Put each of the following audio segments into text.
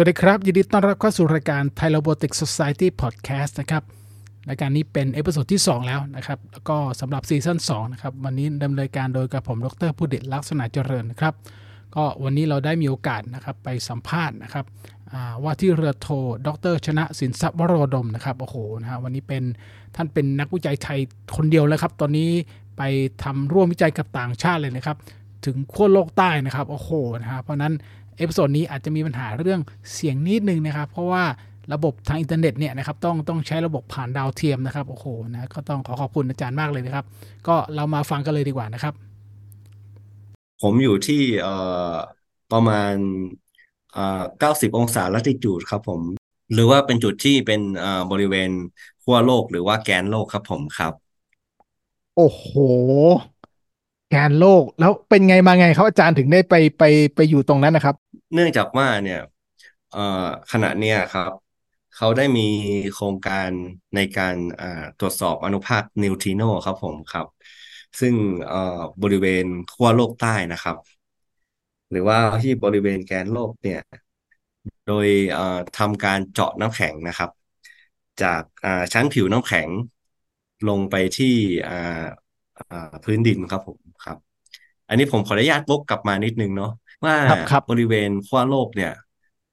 วัสดีครับ ยินดีต้อนรับเข้าสู่รายการ Thai Robotics Society Podcast นะครับรายการนี้เป็น episode ที่ 2 แล้วนะครับ แล้วก็สำหรับ season 2นะครับ วันนี้ดำเนินการโดยกับผมดร.ผู้ดิตลักษณะเจริญนะครับ ก็วันนี้เราได้มีโอกาสนะครับไปสัมภาษณ์นะครับว่าที่เรือโท ดร. ชนะสินทรัพย์วโรดมนะครับ โอ้โหนะฮะวันนี้เป็นท่านเป็นนักวิจัยไทยคนเดียวเลยครับ ตอนนี้ไปทำร่วมวิจัยกับต่างชาติเลยนะครับ ถึงขั้วโลกใต้นะครับ โอ้โหนะฮะเพราะนั้น episode นี้อาจจะมีปัญหาเรื่องเสียงนิดนึงนะครับ เพราะว่าระบบทางอินเทอร์เน็ตเนี่ยนะครับต้องต้องใช้ระบบผ่านดาวเทียมนะครับโอ้โหนะก็ต้องขอขอบคุณอาจารย์มากเลยนะครับ ก็เรามาฟังกันเลยดีกว่านะครับ ผมอยู่ที่เอ่อประมาณเอ่อเก้าสิบองศาละติจูดครับผม หรือว่าเป็นจุดที่เป็นเอ่อบริเวณขั้วโลกหรือว่าแกนโลกครับผมครับ โอ้โห แกนโลกแล้วเป็นไงมาไงเขาอาจารย์ถึงได้ไปไปไปอยู่ตรงนั้นนะครับ เนื่องจากว่าเนี่ยเอ่อขณะเนี้ยครับ เขาได้มีโครงการในการอ่าตรวจสอบอนุภาคนิวทริโนครับผมครับ ซึ่งเอ่อบริเวณขั้วโลกใต้นะครับ หรือว่าที่บริเวณแกนโลกเนี่ย โดยเอ่อทำการเจาะน้ำแข็งนะครับ จากอ่าชั้นผิวน้ำแข็งลงไปที่อ่าอ่าพื้นดินครับผมครับ อันนี้ผมขออนุญาตวกกลับมานิดนึงเนาะ ว่าครับครับบริเวณขั้วโลกเนี่ย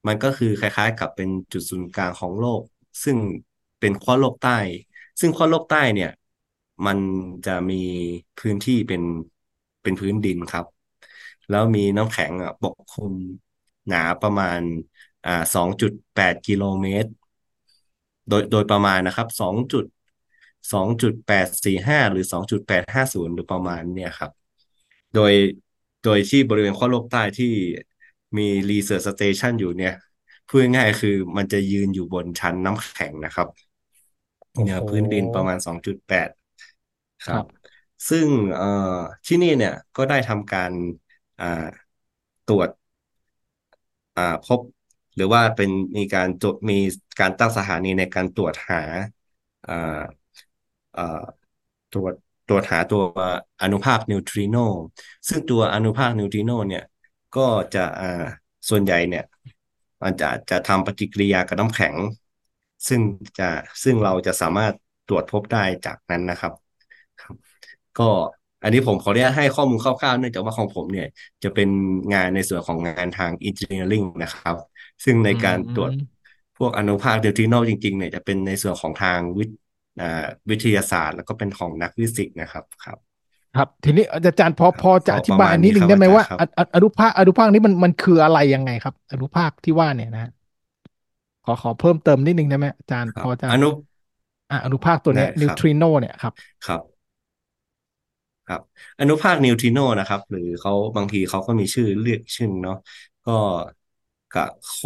มันก็คือคล้ายๆ กับเป็นจุดศูนย์กลางของโลก ซึ่งเป็นขั้วโลกใต้ ซึ่งขั้วโลกใต้เนี่ย มันจะมีพื้นที่เป็นเป็นพื้นดินครับ แล้วมีน้ำแข็งอะปกคลุมหนาประมาณอ่าสองจุดแปดกิโลเมตร โดยโดยประมาณนะครับสองจุดสองจุดแปดสี่ห้าหรือสองจุดแปดห้าศูนย์หรือประมาณเนี่ยครับ โดย โดยที่บริเวณขั้วโลกใต้ที่มี Research Station อยู่เนี่ยพูดง่ายๆคือมันจะยืนอยู่บนชั้นน้ำแข็งนะครับโอ้เหนือโหพื้นดินประมาณ 2.8คครัรับบซึ่งเอ่อที่นี่เนี่ยก็ได้ทำการอ่าตรวจอ่าพบหรือว่าเป็นมีการตรวจมีการตั้งสถานีในการตรวจหาอ่าอ่าตรวจ ตรวจหาตัวอนุภาคนิวทริโนซึ่งตัวอนุภาคนิวทริโนเนี่ยก็จะอ่าส่วนใหญ่เนี่ยมันจะจะทำปฏิกิริยากับน้ำแข็ง ซึ่งจะซึ่งเราจะสามารถตรวจพบได้จากนั้นนะครับครับก็อันนี้ผมขออนุญาตให้ข้อมูลคร่าวๆเนื่องจากว่าของผมเนี่ย จะเป็นงานในส่วนของงานทาง engineering นะครับ ซึ่งในการตรวจอืมพวกอนุภาคเดลทิโนจริงๆเนี่ยจะเป็นในส่วนของทางวิทย์อ่า วิทยาศาสตร์ แล้วก็เป็นของนักฟิสิกส์นะครับครับครับทีนี้อาจารย์พอครับพอจะก็อธิบายประมาณนิดนึงนี้ได้ไหมครับว่าอาจารย์ครับอออนุภาคอนุภาคนี้มันมันคืออะไรยังไงครับ อนุภาคที่ว่าเนี่ยนะฮะขอขอเพิ่มเติมนิดนึงได้ไหมอาจารย์ครับ พอจะอนุอะอนุภาคตัวเนี้ยได้นิวครับทริโนเนี่ยครับครับ ครับ อนุภาคนิวทริโนนะครับ หรือเขาบางทีเขาก็มีชื่อเรียกชื่อเนาะก็กับ ghost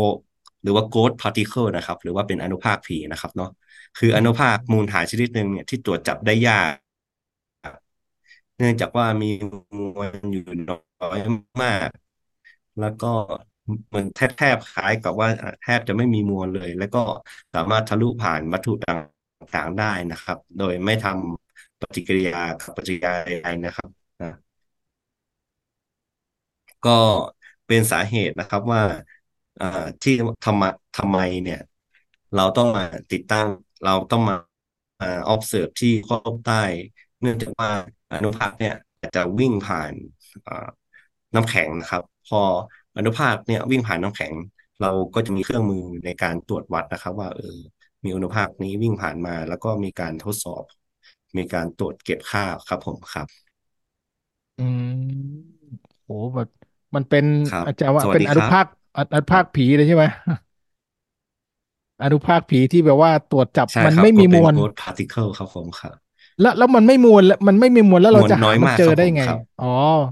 หรือว่า ghost particle นะครับ หรือว่าเป็นอนุภาคผีนะครับเนาะ คืออนุภาคมูลฐานชนิดหนึ่งเนี่ยที่ตรวจจับได้ยาก เนื่องจากว่ามีมวลอยู่น้อยมาก แล้วก็เหมือนแทบคล้ายกับว่าแทบจะไม่มีมวลเลย แล้วก็สามารถทะลุผ่านวัตถุต่างๆได้นะครับ โดยไม่ทำปฏิกิริยากับปฏิกิริยาใดๆนะครับนะก็เป็นสาเหตุนะครับว่าอ่าที่ทำไมทำไมเนี่ย เราต้องมาติดตั้ง เราต้องมาอ่า observe ที่ขั้วโลกใต้ เนื่องจากว่าอนุภาคเนี่ยจะวิ่งผ่านอ่าน้ำแข็งนะครับ พออนุภาคเนี่ยวิ่งผ่านน้ำแข็ง เราก็จะมีเครื่องมือในการตรวจวัดนะครับ ว่าเออมีอนุภาคนี้วิ่งผ่านมา แล้วก็มีการทดสอบ มีการตรวจเก็บค่าครับผมครับ อืมโหแบบมันเป็นครับ อาจารย์ว่าสวัสเป็นดีอคนุรับ ภาคออนุภาคผีเลยใช่ไหม อนุภาคผีที่แบบว่าตรวจจับใช่มันครับไม่ก็มีเป็มนวล ghost particle ครับผมครับแล้วแล้วมันไม่มวลแล้วมันไม่มีมวลแล้วเรามวลจะหาน้อยมันมากเจคอรับได้ผมไงครับอ๋อ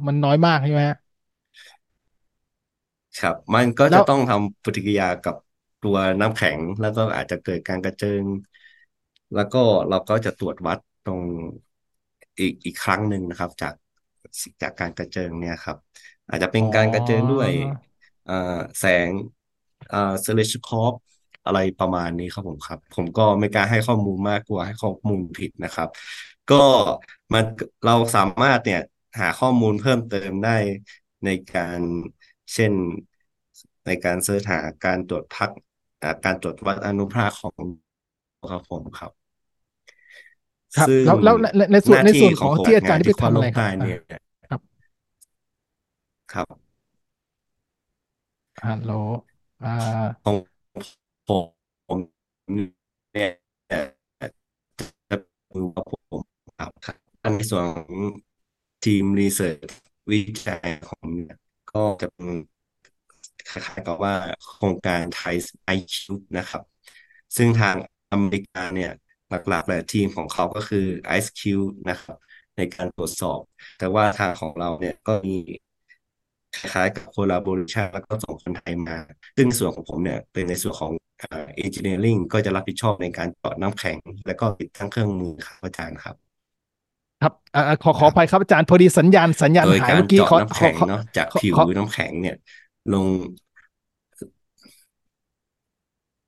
มันน้อยมากใช่ไหมฮะครับ มันก็แล้จะวต้องทำปฏิกิริยากับตัวน้ำแข็ง แล้วก็อาจจะเกิดการกระเจิง แล้วก็เราก็จะตรวจวัดตรงอีกอีกครั้งหนึ่งนะครับ จากจากการกระเจิงเนี่ยครับ อาจจะเป็นอ๋อการกระเจิงด้วยอ่าแสงอ่าเซเลชคอป อะไรประมาณนี้ครับผมครับ ผมก็ไม่กล้าให้ข้อมูลมากกว่าให้ข้อมูลผิดนะครับ ก็มันเราสามารถเนี่ยหาข้อมูลเพิ่มเติมได้ในการเช่นในการเสิร์ชหาการตรวจพักการตรวจวัดอนุภาคของครับผมครับครับแล้วแล้วในส่วนในส่วนของที่อาจารย์ที่ไปทำอะไรครับ ครับครับฮัลโหลอ่าของ ผมเนี่ยจะดูว่าผมครับในส่วนของทีมรีเสิร์ชวิจัยของเนี่ยก็จะเป็นคล้ายๆกับว่าโครงการไทยไอคิวนะครับ ซึ่งทางอเมริกาเนี่ยหลักๆเลยทีมของเขาก็คือ IceQ นะครับ ในการตรวจสอบ แต่ว่าทางของเราเนี่ยก็มีคล้ายๆกับ collaboration แล้วก็ส่งคนไทยมา ซึ่งส่วนของผมเนี่ยเป็นในส่วนของ เอนจิเนียริงก็จะรับผิดชอบในการเจาะน้ำแข็ง แล้วก็ติดทั้งเครื่องมือครับอาจารย์ครับ ครับขอขออภัยครับอาจารย์พอดีสัญญาณสัญญาณหายเมื่อกี้ขอน้ำแข็งเนาะจากผิวน้ำแข็งเนี่ย ลง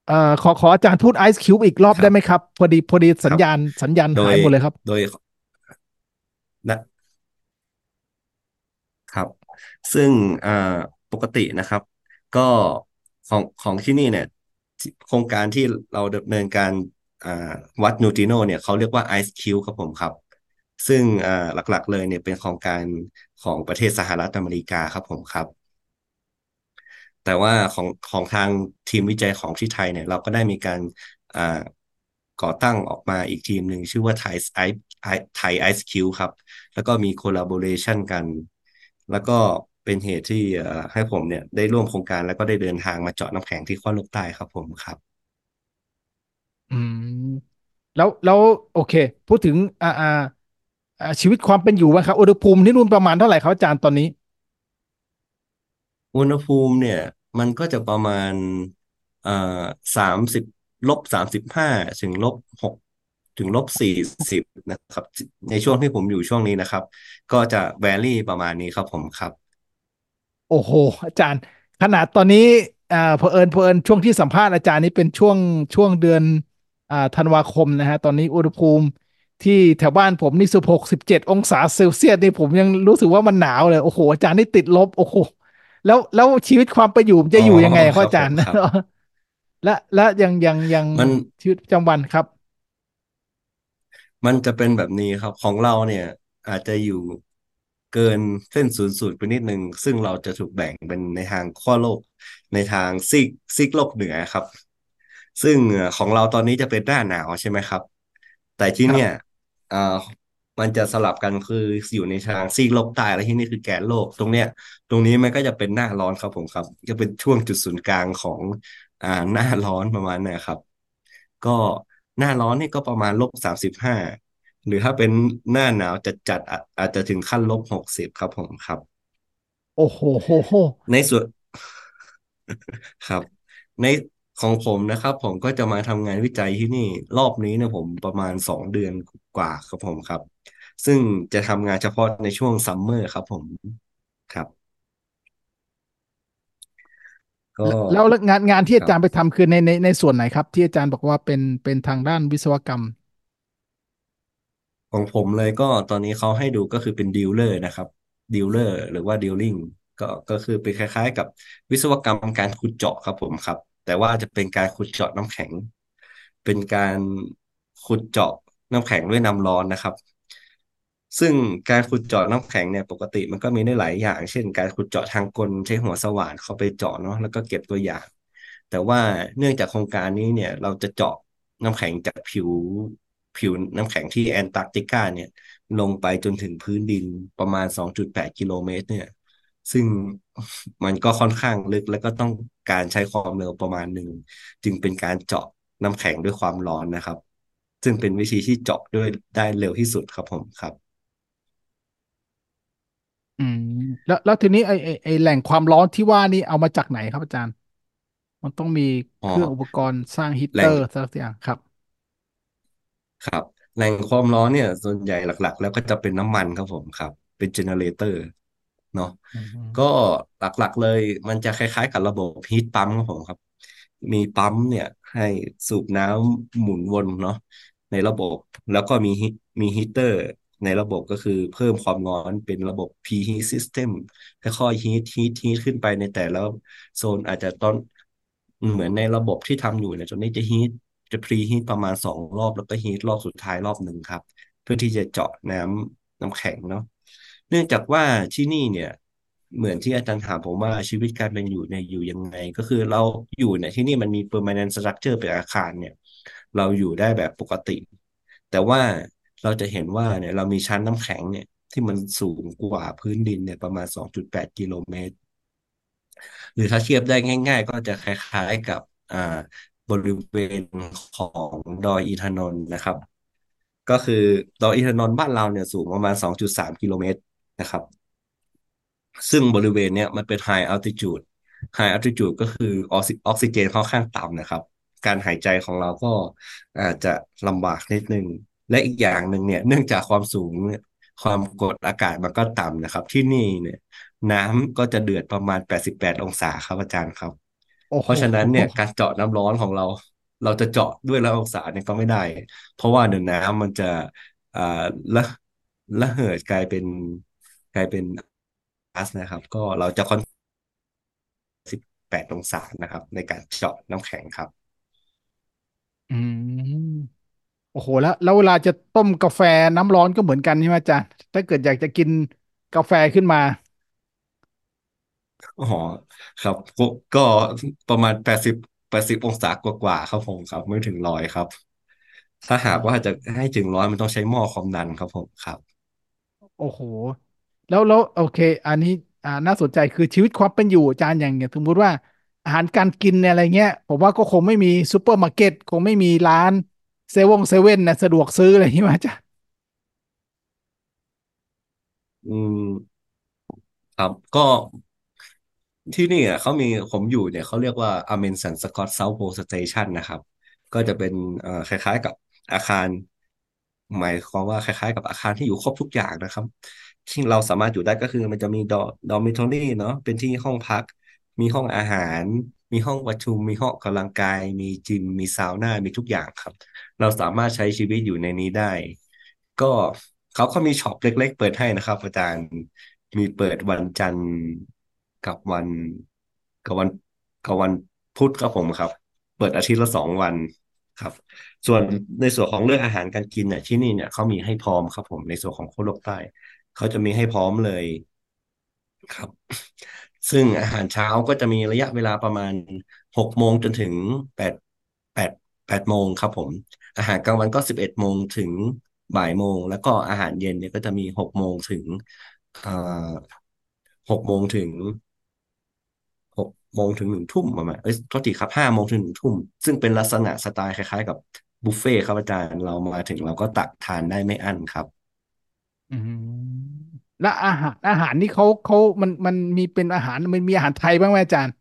เอ่อขอขออาจารย์พูดไอซ์คิวอีกรอบได้ไหมครับ พอดีพอดีสัญญาณสัญญาณหายหมดเลยครับ โดยนะครับ ซึ่งอ่าปกตินะครับ ก็ของของที่นี่เนี่ย โครงการที่เราดำเนินการวัดนูติโนเนี่ยเขาเรียกว่า Ice c u b e ครับผมครับ ซึ่งหลักๆเลยเนี่ยเป็นโครงการของประเทศสหรัฐอเมริกาครับผมครับ แต่ว่าของของทางทีมวิจัยของที่ไทยเนี่ย เราก็ได้มีการก่อตั้งออกมาอีกทีมหนึ่งชื่อว่าไทยไอไทยไอซ์คิวครับ แล้วก็มี collaboration กัน แล้วก็ เป็นเหตุที่ให้ผมเนี่ยได้ร่วมโครงการแล้วก็ได้เดินทางมาเจาะน้ำแข็งที่ขั้วโลกใต้ครับผมครับ อืม แล้วแล้วโอเค พูดถึงอ่าอ่าชีวิตความเป็นอยู่บ้างครับอุณหภูมิที่นู่นประมาณเท่าไหร่ครับอาจารย์ตอนนี้ อุณหภูมิเนี่ย มันก็จะประมาณเอ่อสามสิบลบสามสิบห้าถึงลบหกถึงลบสี่สิบนะครับ ในช่วงที่ผมอยู่ช่วงนี้นะครับ ก็จะแวรี่ประมาณนี้ครับผมครับ โอ้โห อาจารย์ ขนาดตอนนี้อ่าเพอเอิญเพอเอิญช่วงที่สัมภาษณ์อาจารย์นี่เป็นช่วงช่วงเดือนอ่าธันวาคมนะฮะ ตอนนี้อุณหภูมิที่แถวบ้านผมนี่สิบหกสิบเจ็ดองศาเซลเซียสนี่ผมยังรู้สึกว่ามันหนาวเลยโอ้โหอาจารย์นี่ติดลบโอ้โหแล้วแล้วชีวิตความประอยู่จะอยู่ยังไงครับอาจารย์และและยังยังยังชีวิตประจำวันครับ มันจะเป็นแบบนี้ครับของเราเนี่ย อาจจะอยู่ เกินเส้นศูนย์สูตรไปนิดนึง ซึ่งเราจะถูกแบ่งเป็นในทางขั้วโลก ในทางซีกซีกโลกเหนือครับ ซึ่งของเราตอนนี้จะเป็นหน้าหนาวใช่ไหมครับ แต่ที่เนี่ยอ่ามันจะสลับกันคืออยู่ในทางซีกโลกใต้แล้วที่นี่คือแกนโลกตรงเนี้ย ตรงนี้มันก็จะเป็นหน้าร้อนครับผมครับ จะเป็นช่วงจุดศูนย์กลางของอ่าหน้าร้อนประมาณนี้ครับ ก็หน้าร้อนนี่ก็ประมาณลบสามสิบห้า หรือถ้าเป็นหน้าหนาวจัดจัดอาจจะถึงขั้นลบหกสิบครับผมครับ โอ้โหในส่วนครับ ในของผมนะครับ ผมก็จะมาทำงานวิจัยที่นี่ รอบนี้เนี่ยผมประมาณสองเดือนกว่าครับผมครับ ซึ่งจะทำงานเฉพาะในช่วง summer ครับผมครับแล้วงานงานที่อาจารย์ไปทำคือในในในส่วนไหนครับ ที่อาจารย์บอกว่าเป็นเป็นทางด้านวิศวกรรม ของผมเลยก็ตอนนี้เขาให้ดูก็คือเป็น driller นะครับ driller หรือว่า drilling ก็ก็คือเป็นคล้าย ๆ กับวิศวกรรมการขุดเจาะครับผมครับ แต่ว่าจะเป็นการขุดเจาะน้ำแข็ง เป็นการขุดเจาะน้ำแข็งด้วยน้ำร้อนนะครับ ซึ่งการขุดเจาะน้ำแข็งเนี่ยปกติมันก็มีได้หลายอย่าง เช่น การขุดเจาะทางกลใช้หัวสว่านเข้าไปเจาะเนาะแล้วก็เก็บตัวอย่าง แต่ว่าเนื่องจากโครงการนี้เนี่ยเราจะเจาะน้ำแข็งจากผิว ผิวน้ำแข็งที่แอนตาร์กติกาเนี่ย ลงไปจนถึงพื้นดินประมาณ 2.8 กิโลเมตร เนี่ย ซึ่งมันก็ค่อนข้างลึกแล้วก็ต้องการใช้ความเร็วประมาณหนึ่ง จึงเป็นการเจาะน้ำแข็งด้วยความร้อนนะครับ ซึ่งเป็นวิธีที่เจาะด้วยได้เร็วที่สุดครับผมครับ อืม แล้วแล้วทีนี้ไอไอไอแหล่งความร้อนที่ว่านี่เอามาจากไหนครับอาจารย์ มันต้องมีเครื่องอุปกรณ์สร้างฮีตเตอร์สักอย่างครับ ครับแหล่งความร้อนเนี่ย ส่วนใหญ่หลัก ๆ แล้วก็จะเป็นน้ำมันครับผมครับ เป็นเจเนเรเตอร์เนาะก็หลักๆเลยมันจะคล้าย ๆ กับระบบฮีทปั๊มครับผมครับ มีปั๊มเนี่ย ให้สูบน้ำหมุนวนเนาะในระบบแล้วก็มีมีฮีเตอร์ในระบบก็คือเพิ่มความร้อนเป็นระบบ preheat system ค่อยๆ heat heat heat ขึ้นไปในแต่ละโซนอาจจะตอนเหมือนในระบบที่ทำอยู่เนี่ยจนนี้จะ heat จะ preheat ประมาณสองรอบแล้วก็ heat รอบสุดท้ายรอบหนึ่งครับ เพื่อที่จะเจาะน้ำน้ำแข็งเนาะเนื่องจากว่าที่นี่เนี่ย เหมือนที่อาจารย์ถามผมว่าชีวิตการเป็นอยู่เนี่ยอยู่ยังไง ก็คือเราอยู่เนี่ยที่นี่มันมี permanent structure เป็นอาคารเนี่ย เราอยู่ได้แบบปกติ แต่ว่าเราจะเห็นว่าเนี่ยเรามีชั้นน้ำแข็งเนี่ยที่มันสูงกว่าพื้นดินเนี่ยประมาณ 2.8 กิโลเมตร หรือถ้าเทียบได้ง่าย ๆ ก็จะคล้ายๆกับอ่า บริเวณของดอยอินทนนท์นะครับ ก็คือดอยอินทนนท์บ้านเราเนี่ยสูงประมาณ 2.3 กิโลเมตรนะครับ ซึ่งบริเวณเนี้ยมันเป็น high altitude high altitude ก็คือออกซิเจนค่อนข้างต่ำนะครับ การหายใจของเราก็อาจจะลำบากนิดนึง และอีกอย่างหนึ่งเนี่ยเนื่องจากความสูงความกดอากาศมันก็ต่ำนะครับ ที่นี่เนี่ย น้ำก็จะเดือดประมาณ 88 องศาครับอาจารย์ครับ เพราะฉะนั้นเนี่ยการเจาะน้ำร้อนของเรา เราจะเจาะด้วยร้อยองศาเนี่ยก็ไม่ได้ เพราะว่าเดี๋ยวน้ำมันจะอ่าละละเหยกลายเป็นกลายเป็นก๊าซนะครับ ก็เราจะคอน18องศานะครับ ในการเจาะน้ำแข็งครับ อืมโอ้โหแล้วแล้วเวลาจะต้มกาแฟน้ำร้อนก็เหมือนกันใช่ไหมอาจารย์ถ้าเกิดอยากจะกินกาแฟขึ้นมา อ๋อครับก็ก็ประมาณแปดสิบแปดสิบองศากว่าๆครับผมครับไม่ถึงร้อยครับ ถ้าหากว่าจะให้ถึงร้อยมันต้องใช้หม้อความดันครับผมครับ โอ้โห แล้วแล้วโอเค อันนี้อ่าน่าสนใจคือชีวิตความเป็นอยู่อาจารย์อย่างอย่างสมมติว่าอาหารการกินเนี่ยอะไรเงี้ย ผมว่าก็คงไม่มีซูเปอร์มาร์เก็ตคงไม่มีร้านเซเว่นเซเว่นนะสะดวกซื้ออะไรอย่างนี้มาอาจารย์อืมครับก็ ที่นี่อะเขามีผมอยู่เนี่ยเขาเรียกว่า Amundsen-Scott South Pole Station นะครับ ก็จะเป็นเอ่อคล้าย ๆ กับอาคาร หมายความว่าคล้ายๆ กับอาคารที่อยู่ครบทุกอย่างนะครับ ที่เราสามารถอยู่ได้ก็คือมันจะมีดอ dormitory เนาะเป็นที่ห้องพัก มีห้องอาหาร มีห้องประชุม มีห้องกำลังกาย มีจิมมีซาวน่ามีทุกอย่างครับ เราสามารถใช้ชีวิตอยู่ในนี้ได้ ก็เขาก็มีช็อปเล็ก ๆ เปิดให้นะครับอาจารย์มีเปิดวันจันทร์ กับวันกับวันกับวันพุธครับผมครับ เปิดอาทิตย์ละสองวันครับ ส่วนในส่วนของเรื่องอาหารการกินเนี่ยที่นี่เนี่ยเขามีให้พร้อมครับ ผมในส่วนของโคโลกใต้เขาจะมีให้พร้อมเลยครับ ซึ่งอาหารเช้าก็จะมีระยะเวลาประมาณหกโมงจนถึงแปดแปดแปดโมงครับ ผม อาหารกลางวันก็สิบเอ็ดโมงถึงบ่ายโมง แล้วก็อาหารเย็นเนี่ยก็จะมีหกโมงถึงอ่าหกโมงถึง โมงถึงหนึ่งทุ่มประมาณเอ้ยโทษทีครับห้าโมงถึงหนึ่งทุ่ม ซึ่งเป็นลักษณะสไตล์คล้ายๆ กับบุฟเฟ่ต์ครับอาจารย์เรามาถึงเราก็ตักทานได้ไม่อั้นครับ อืมแล้วอาหารอาหารนี่เขาเขามันมันมีเป็นอาหารมันมีอาหารไทยบ้างไหมอาจารย์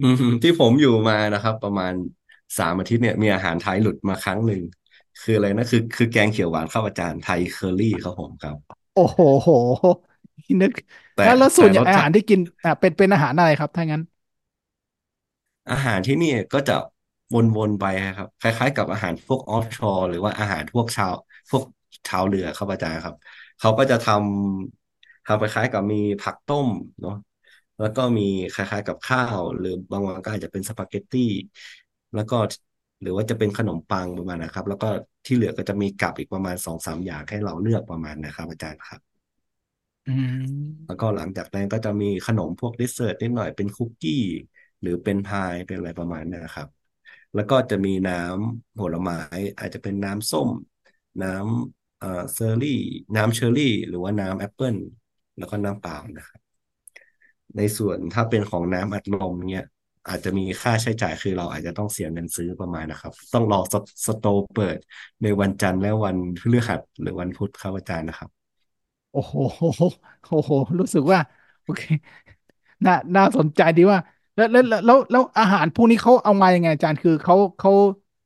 อืมที่ผมอยู่มานะครับ ประมาณสามอาทิตย์เนี่ย มีอาหารไทยหลุดมาครั้งหนึ่งคืออะไรนะคือ คือแกงเขียวหวานข้าวอาจารย์ไทยเคอรี่ครับผมครับ โอ้โหโห นึกแต่แล้วแล้วส่วนใหญ่แต่รสอาชาหารติที่กินอ่าเป็นเป็นอาหารอะไรครับถ้างั้น อาหารที่นี่ก็จะวนๆไปครับ คล้าย ๆ กับอาหารพวกออฟชอร์หรือว่าอาหารพวกชาว พวกชาวเรือครับอาจารย์ครับ เขาก็จะทำทำคล้ายๆกับมีผักต้มเนาะแล้วก็มีคล้ายๆกับข้าว หรือบางวันก็อาจจะเป็นสปาเกตตี้แล้วก็หรือว่าจะเป็นขนมปังประมาณนะครับ แล้วก็ที่เหลือก็จะมีกับอีกประมาณสองสามอย่างให้เราเลือกประมาณนะครับ อาจารย์ครับ อืมแล้วก็หลังจากนั้นก็จะมีขนมพวกดิเซอร์ตนิดหน่อยเป็นคุกกี้ หรือเป็นพายเป็นอะไรประมาณนั้นะครับ แล้วก็จะมีน้ำผลไม้อาจจะเป็นน้ำส้ม น้ำเอ่อเชอร์รี่ น้ำเชอร์รี่ หรือว่าน้ำแอปเปิลแล้วก็น้ำเปล่านะครับ ในส่วนถ้าเป็นของน้ำอัดลมเนี่ยอาจจะมีค่าใช้จ่ายคือเราอาจจะต้องเสียเงินซื้อประมาณนะครับ ต้องรอ store เปิดในวันจันทร์และวันพฤหัสหรือวันพุธครับอาจารย์นะครับ โอ้โหโอ้โห รู้สึกว่า โอเค น่าน่าสนใจดีว่าแล้วแล้วแล้วแล้วแล้วอาหารพวกนี้เขาเอามายังไงอาจารย์คือเขาเขา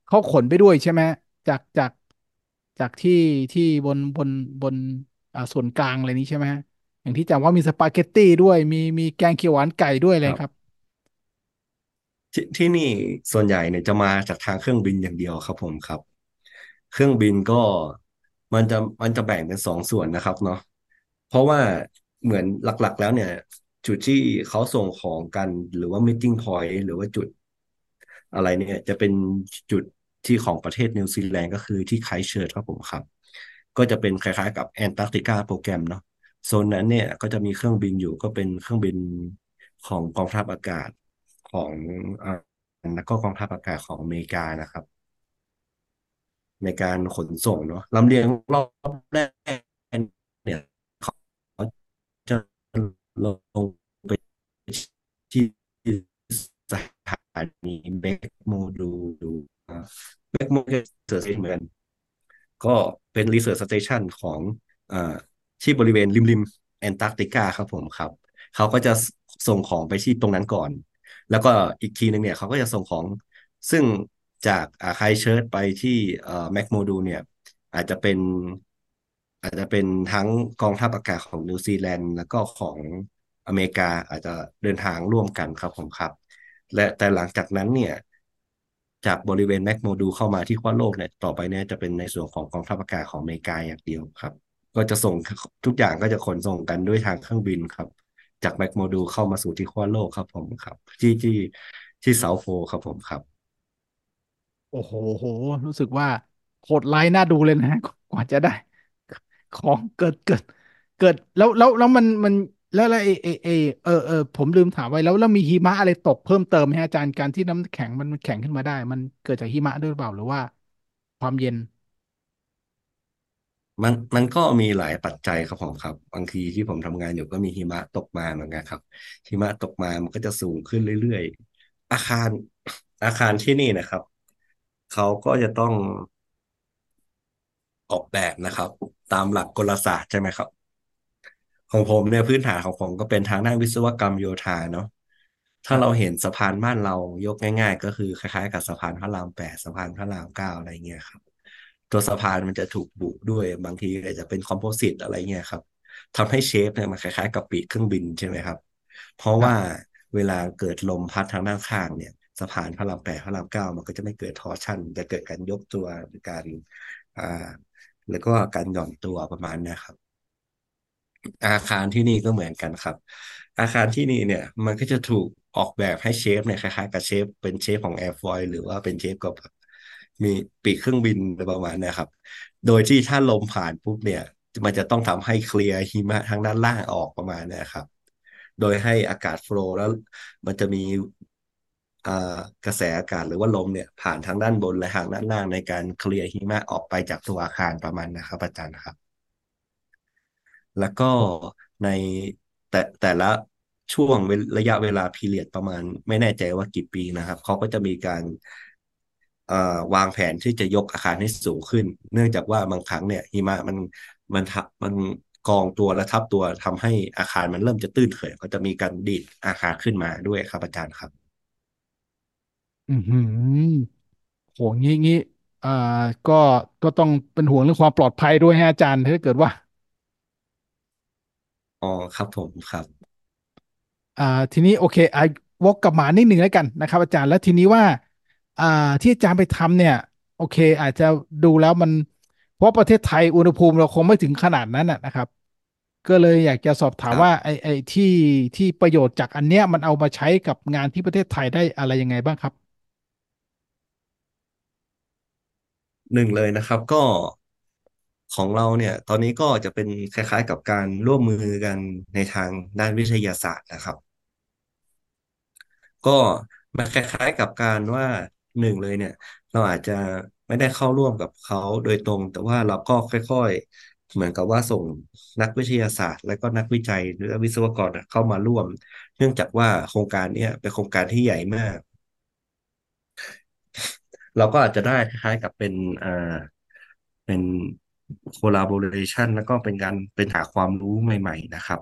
เขาขนไปด้วยใช่ไหมจากจากจากที่ที่บนบนบนอ่าส่วนกลางอะไรนี้ใช่ไหมอย่างที่จำว่ามีสปาเกตตี้ด้วย มีมีแกงเขียวหวานไก่ด้วยเลยครับ ที่ที่นี่ส่วนใหญ่เนี่ยจะมาจากทางเครื่องบินอย่างเดียวครับผมครับ เครื่องบินก็มันจะมันจะแบ่งเป็นสองส่วนนะครับเนาะ เพราะว่าเหมือนหลักๆ แล้วเนี่ย จุดที่เขาส่งของกันหรือว่า meeting point หรือว่าจุดอะไรเนี่ย จะเป็นจุดที่ของประเทศนิวซีแลนด์ก็คือที่ไคล์เชิร์ครับผมครับ ก็จะเป็นคล้ายๆกับแอนตาร์กติกาโปรแกรมเนาะโซนนั้นเนี่ยก็จะมีเครื่องบินอยู่ก็เป็นเครื่องบินของกองทัพอากาศของอ่าแล้วก็กองทัพอากาศของอเมริกานะครับ ในการขนส่งเนาะลำเลียงรอบแรกเนี่ย ลงไปที่สถานีเบกโมดูดูเบกโมเกิดเหมือนกันก็เป็นรีเสิร์ชสเตชันของอที่บริเวณริมริมแอนตาร์กติกาครับผมครับ เขาก็จะส่งของไปที่ตรงนั้นก่อน แล้วก็อีกทีหนึ่งเนี่ยเขาก็จะส่งของ ซึ่งจากอาไคเชิร์ตไปที่แมคโมดูเนี่ย อาจจะเป็น อาจจะเป็นทั้งกองทัพอากาศของนิวซีแลนด์แล้วก็ของอเมริกาอาจจะเดินทางร่วมกันครับผมครับ และแต่หลังจากนั้นเนี่ยจากบริเวณแมคโมดูเข้ามาที่ขั้วโลกเนี่ยต่อไปเนี่ยจะเป็นในส่วนของกองทัพอากาศของอเมริกาอย่างเดียวครับ ก็จะส่งทุกอย่างก็จะขนส่งกันด้วยทางเครื่องบินครับ จากแมคโมดูเข้ามาสู่ที่ขั้วโลกครับผมครับ ที่ที่ที่เซาท์โฟลครับผมครับ โอ้โหโหรู้สึกว่าโหดร้ายน่าดูเลยนะกว่าจะได้ ของเกิดเกิด เกิดแล้วแล้วแล้วมันมันแล้วแล้วเอเอเอเออเออผมลืมถามไว้แล้วแล้วมีหิมะอะไรตกเพิ่มเติมไหมอาจารย์การที่น้ำแข็งมันแข็งขึ้นมาได้ มันเกิดจากหิมะด้วยหรือเปล่าหรือว่า ความเย็น มันมันก็มีหลายปัจจัยครับผมครับ บางทีที่ผมทำงานอยู่ก็มีหิมะตกมาเหมือนกันครับหิมะตกมามันก็จะสูงขึ้นเรื่อยๆอาคารอาคารที่นี่นะครับเขาก็จะต้อง ออกแบบนะครับ ตามหลักกลศาสตร์ใช่ไหมครับ ของผมเนี่ยพื้นฐานของผมก็เป็นทางด้านวิศวกรรมโยธาเนาะถ้าเราเห็นสะพานบ้านเรายกง่าย ๆ ก็คือคล้ายๆ กับสะพานพระรามแปดสะพานพระรามเก้าอะไรเงี้ยครับ ตัวสะพานมันจะถูกบุด้วยบางทีอาจจะเป็นคอมโพสิตอะไรเงี้ยครับทำให้เชฟเนี่ยมันคล้ายๆ กับปีกเครื่องบินใช่ไหมครับ เพราะว่าเวลาเกิดลมพัดทางด้านข้างเนี่ยสะพานพระรามแปดพระรามเก้ามันก็จะไม่เกิด torsion จะเกิดการยกตัวหรือการอ่า แล้วก็การหย่อนตัวประมาณนี้ครับ อาคารที่นี่ก็เหมือนกันครับ อาคารที่นี่เนี่ย มันก็จะถูกออกแบบให้ shape เนี่ยคล้ายๆกับ shape เป็น shape ของ airfoil หรือว่าเป็น shape กับมีปีกเครื่องบินอะไรประมาณนี้ครับ โดยที่ถ้าลมผ่านปุ๊บเนี่ย มันจะต้องทำให้เคลียร์หิมะทางด้านล่างออกประมาณนี้ครับ โดยให้อากาศโฟล์แล้วมันจะมี กระแสอากาศหรือว่าลมเนี่ยผ่านทางด้านบนและทางด้านล่างในการเคลียร์หิมะออกไปจากตัวอาคารประมาณนะครับอาจารย์ครับ แล้วก็ในแต่แต่ละช่วงระยะเวลาพีเรียดประมาณ ไม่แน่ใจว่ากี่ปีนะครับเขาก็จะมีการวางแผนที่จะยกอาคารให้สูงขึ้น เนื่องจากว่าบางครั้งเนี่ยหิมะมันมันทับมันกองตัวและทับตัวทำให้อาคารมันเริ่มจะตื้นเขินก็จะมีการดีดอาคารขึ้นมาด้วยครับอาจารย์ครับ อือหือโหงี้งี้อ่าก็ก็ต้องเป็นห่วงเรื่องความปลอดภัยด้วยฮะอาจารย์ถ้าเกิดว่า อ๋อครับผมครับ อ่าทีนี้โอเคอ่าวกกลับมานิดหนึ่งแล้วกันนะครับ อาจารย์แล้วทีนี้ว่า อ่าที่อาจารย์ไปทำเนี่ย โอเค อาจจะดูแล้วมัน เพราะประเทศไทยอุณหภูมิเราคงไม่ถึงขนาดนั้นนะนะครับ ก็เลยอยากจะสอบถามว่าครับไอ้ไอ้ที่ที่ประโยชน์จากอันเนี้ยมันเอามาใช้กับงานที่ประเทศไทยได้อะไรยังไงบ้างครับ หนึ่งเลยนะครับ ก็ของเราเนี่ย ตอนนี้ก็จะเป็นคล้ายๆ กับการร่วมมือกันในทางด้านวิทยาศาสตร์นะครับ ก็มันคล้ายๆกับการว่าหนึ่งเลยเนี่ย เราอาจจะไม่ได้เข้าร่วมกับเขาโดยตรง แต่ว่าเราก็ค่อยๆ เหมือนกับว่าส่งนักวิทยาศาสตร์ และก็นักวิจัยหรือวิศวกรเข้ามาร่วม เนื่องจากว่าโครงการเนี้ยเป็นโครงการที่ใหญ่มาก เราก็อาจจะได้คล้ายๆกับเป็นอ่าเป็น collaboration แล้วก็เป็นการเป็นหาความรู้ใหม่ ๆ นะครับ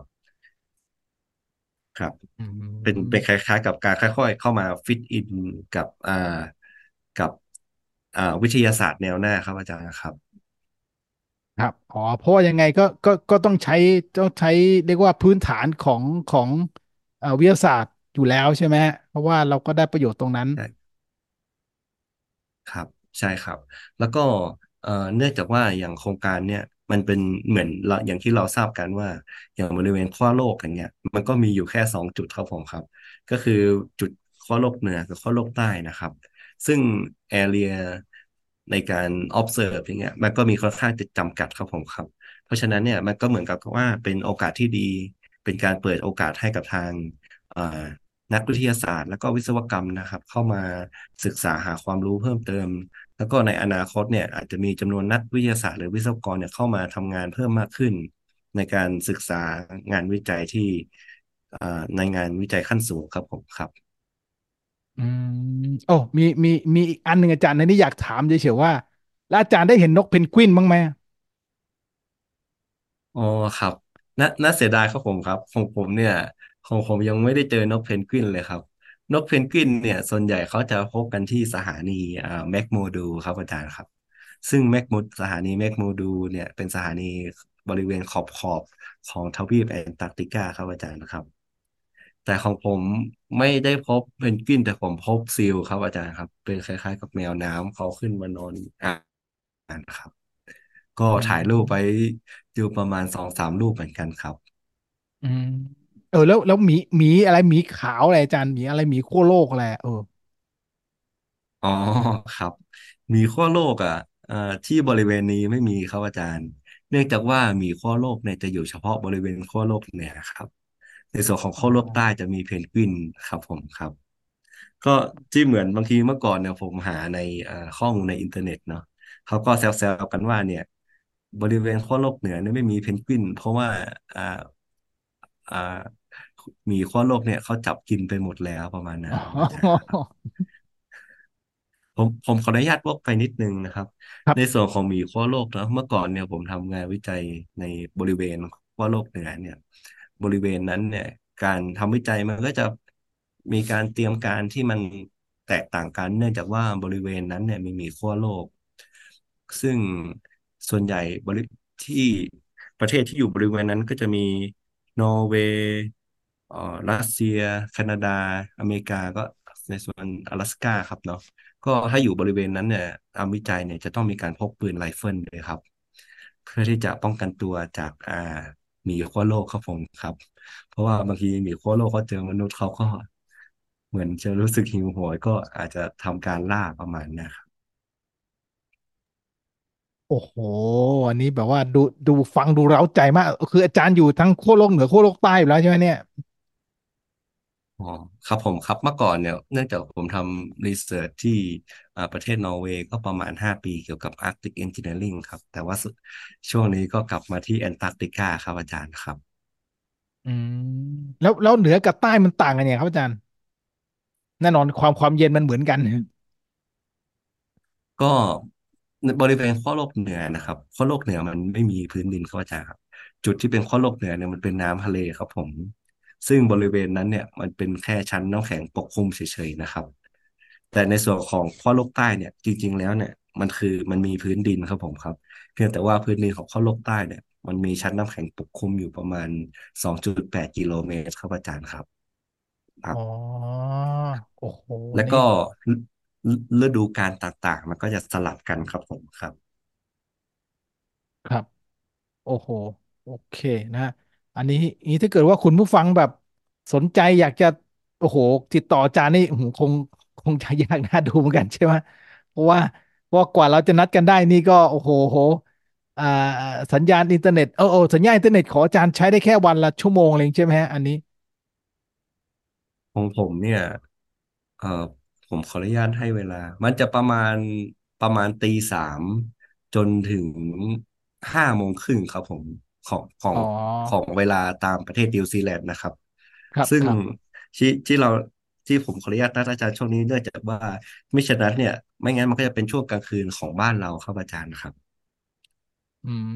ครับอืเป็นเป็นคมล้าย ๆ กับการค่อย ๆ เข้ามาฟิตอินกับอ่ากับอ่าวิทยาศาสตร์แนวหน้าครับอาจารย์ครับครับอ๋อเพราะว่ายังไงก็ก็ก็ต้องใช้ต้องใช้เรียกว่าพื้นฐานของของเอ่อวิทยาศาสตร์อยู่แล้วใช่ไหมฮะเพราะว่าเราก็ได้ประโยชน์ตรงนั้นใช่ ครับ ใช่ครับ แล้วก็เอ่อเนื่องจากว่าอย่างโครงการเนี่ยมันเป็นเหมือนอย่างที่เราทราบกันว่า อย่างบริเวณขั้วโลกอย่างเงี้ยมันก็มีอยู่แค่สองจุดครับผมครับ ก็คือจุดขั้วโลกเหนือกับขั้วโลกใต้นะครับ ซึ่ง area ในการ observe อย่างเงี้ยมันก็มีค่อนข้างจะจำกัดครับผมครับ เพราะฉะนั้นเนี่ยมันก็เหมือนกับว่าเป็นโอกาสที่ดี เป็นการเปิดโอกาสให้กับทาง นักวิทยาศาสตร์ แล้วก็วิศวกรรมนะครับ เข้ามาศึกษาหาความรู้เพิ่มเติม แล้วก็ในอนาคตเนี่ยอาจจะมีจำนวนนักวิทยาศาสตร์หรือวิศวกรเนี่ยเข้ามาทำงานเพิ่มมากขึ้น ในการศึกษางานวิจัยที่ในงานวิจัยขั้นสูงครับผมครับอืมโอ้มีมีมีอีกอันหนึ่งอาจารย์ในนี้อยากถามเฉยๆว่า แล้วอาจารย์ได้เห็นนกเพนกวินบ้างไหมอ๋อครับน่าน่าเสียดายครับผมครับของผมเนี่ย ของผมยังไม่ได้เจอนกเพนกวินเลยครับ นกเพนกวินเนี่ย ส่วนใหญ่เขาจะพบกันที่สถานีอ่า McMurdo ครับอาจารย์ครับ ซึ่ง McMur สถานี McMurdo เนี่ยเป็นสถานีบริเวณขอบขอบของทวีปแอนตาร์กติกาครับอาจารย์นะครับ แต่ของผมไม่ได้พบเพนกวินแต่ผมพบ seal ครับอาจารย์ครับ เป็นคล้าย ๆ กับแมวน้ำเขาขึ้นมานอนอ่านนะครับ ก็ถ่ายรูปไปมดูประมาณสองสามรูปเหมือนกันครับ อืม เออแล้วแล้วหมีหมีอะไรหมีขาวอะไรอาจารย์หมีอะไรหมีขั้วโลกอะไรเอออ๋อครับหมีขั้วโลกอะเอ่อที่บริเวณนี้ไม่มีครับอาจารย์ เนื่องจากว่าหมีขั้วโลกเนี่ยจะอยู่เฉพาะบริเวณขั้วโลกเหนือครับ ในส่วนของขั้วโลกใต้จะมีเพนกวินครับผมครับ ก็ที่เหมือนบางทีเมื่อก่อนเนี่ยผมหาในเอ่อข้อมูลในอินเทอร์เน็ตเนาะเขาก็แซวๆกันว่าเนี่ย บริเวณขั้วโลกเหนือเนี่ยไม่มีเพนกวิน เพราะว่าอ่าอ่า มีขั้วโลกเนี่ยเขาจับกินไปหมดแล้วประมาณนั้อ๋นครับอาจารย์ครับอผมผมขออนุญาตวกไปนิดนึงนะครับครับ ในส่วนของหมีขั้วโลกนะเมื่อก่อนเนี่ยผมทำงานวิจัยในบริเวณขั้วโลกเหนือเนี่ย บริเวณนั้นเนี่ย การทำวิจัยมันก็จะมีการเตรียมการที่มันแตกต่างกัน เนื่องจากว่าบริเวณนั้นเนี่ยมีหมีขั้วโลก ซึ่งส่วนใหญ่บริที่ประเทศที่อยู่บริเวณนั้นก็จะมีนอร์เวย์ เอ่อรัสเซียแคนาดาอเมริกาก็ในส่วน阿拉斯ก้าครับเนาะ ก็ถ้าอยู่บริเวณนั้นเนี่ยตามวิจัยเนี่ยจะต้องมีการพกปืนไรเฟิลเลยครับเพื่อที่จะป้องกันตัวจากอ่าหมีขั้วโลกครับผมครับเพราะว่าบางทีหมีขั้วโลกเขาเจอมนุษย์เขาก็เหมือนจะรู้สึกหิวโหยก็อาจจะทำการล่าประมาณเนะครับโอ้โหอันนี้แบบว่าดูดูฟังดูเร้าใจมากคืออาจารย์อยู่ทั้งขั้วโลกเหนือขั้วโลกใต้อยู่แล้วใช่ไหมเนี่ย อ๋อครับผมครับเมื่อก่อนเนี่ยเนื่องจากผมทำรีเสิร์ชที่อ่าประเทศนอร์เวย์ก็ประมาณห้าปีเกี่ยวกับ Arctic Engineering ครับ แต่ว่าสุดช่วงนี้ก็กลับมาที่แอนตาร์กติกาครับอาจารย์ครับ อืมแล้วแล้วเหนือกับใต้มันต่างกันยังไงครับอาจารย์ แน่นอนความความเย็นมันเหมือนกันก็ในบริเวณขั้วโลกเหนือนะครับขั้วโลกเหนือมันไม่มีพื้นดินเข้าใจครับ จุดที่เป็นขั้วโลกเหนือเนี่ยมันเป็นน้ำทะเลครับผม ซึ่งบริเวณนั้นเนี่ยมันเป็นแค่ชั้นน้ำแข็งปกคลุมเฉยๆนะครับ แต่ในส่วนของขั้วโลกใต้เนี่ยจริง ๆ แล้วเนี่ยมันคือมันมีพื้นดินครับผมครับ เพียงแต่ว่าพื้นดินของขั้วโลกใต้เนี่ยมันมีชั้นน้ำแข็งปกคลุมอยู่ประมาณสองจุดแปดกิโลเมตรครับอาจารย์ครับครัอ๋อบโอ้โหนี่แล้วก็ฤฤดูกาลต่างๆ มันก็จะสลับกันครับผมครับ ครับ โอ้โห โอเคนะ อันนี้นี้ถ้าเกิดว่าคุณผู้ฟังแบบสนใจอยากจะโอ้โหติดต่ออาจารย์นี่คงคงจะยากน่าดูเหมือนกันใช่ไหมเพราะว่าว่ากว่าเราจะนัดกันได้นี่ก็โอ้โหโหสัญญาณอินเทอร์เน็ตเออเอสัญญาณอินเทอร์เน็ตของอาจารย์ใช้ได้แค่วันละชั่วโมงเองใช่ไหมฮะอันนี้ ของผมเนี่ยเออผมขออนุญาตให้เวลา มันจะประมาณประมาณตีสามจนถึงห้าโมงครึ่งครับผม ของของอ๋อของเวลาตามประเทศนิวซีแลนด์นะครับ ซึ่งครับครับที่ที่เราที่ผมขออนุญาตนัดอาจารย์ช่วงนี้เนื่องจากว่ามิฉะนั้นเนี่ย ไม่งั้นมันก็จะเป็นช่วงกลางคืนของบ้านเราครับอาจารย์ครับ อืม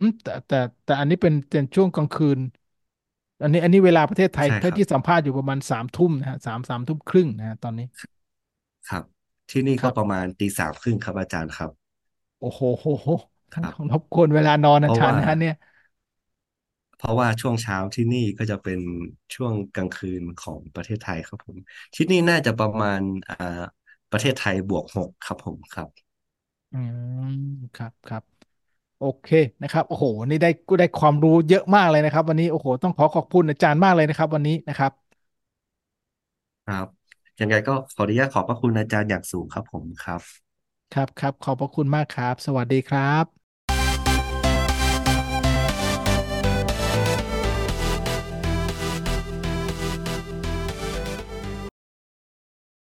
อืมแต่แต่แต่อันนี้เป็นเป็นช่วงกลางคืน อันนี้ อันนี้เวลาประเทศไทยใช่ครับถ้าที่สัมภาษณ์อยู่ประมาณสามทุ่มนะฮะสามสามทุ่มครึ่งนะฮะตอนนี้ ครับ ที่นี่ครับก็ประมาณตีสามครึ่งครับอาจารย์ครับ โอ้โหโหโหครับรบกวนเวลานอนอาจารเพราะว่าย์นะฮะเนี่ย เพราะว่าช่วงเช้าที่นี่ก็จะเป็นช่วงกลางคืนของประเทศไทยครับผม ที่นี่น่าจะประมาณอ่าประเทศไทยบวกหกครับผมครับอืมครับครับโอเคนะครับโอ้โห นี่ได้กูได้ความรู้เยอะมากเลยนะครับ วันนี้โอ้โห ต้องขอขอบคุณอาจารย์มากเลยนะครับ วันนี้นะครับครับยังไงก็ขออนุญาตขอบพระคุณอาจารย์อย่างสูงครับผมครับ ครับครับขอบพระคุณมากครับ สวัสดีครับ